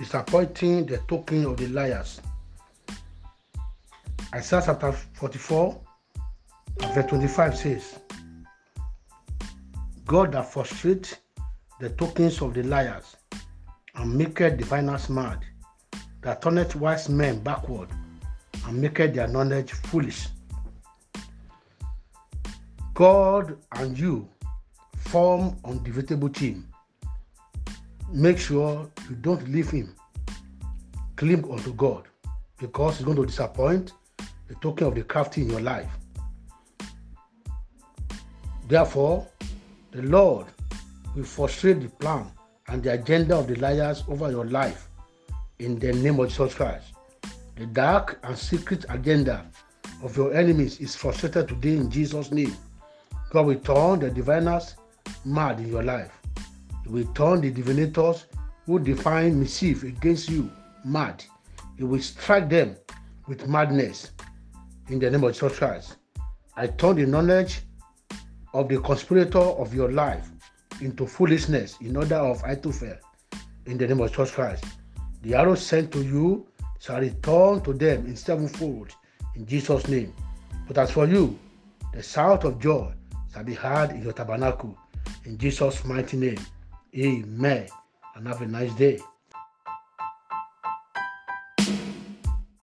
disappointing the token of the liars. Isaiah chapter 44, verse 25 says, God that frustrates the tokens of the liars and maketh diviners mad, that turneth wise men backward and maketh their knowledge foolish. God and you form undividable team. Make sure you don't leave him. Cling unto God because he's going to disappoint the token of the crafty in your life. Therefore, the Lord will frustrate the plan and the agenda of the liars over your life in the name of Jesus Christ. The dark and secret agenda of your enemies is frustrated today in Jesus' name. God will turn the diviners mad in your life. He will turn the divinators who define mischief against you mad. He will strike them with madness in the name of Jesus Christ. I turn the knowledge of the conspirator of your life into foolishness in order of Ahithophel in the name of Jesus Christ. The arrow sent to you shall return to them in sevenfold in Jesus' name. But as for you, the shout of joy shall be heard in your tabernacle in Jesus' mighty name. Amen. And have a nice day.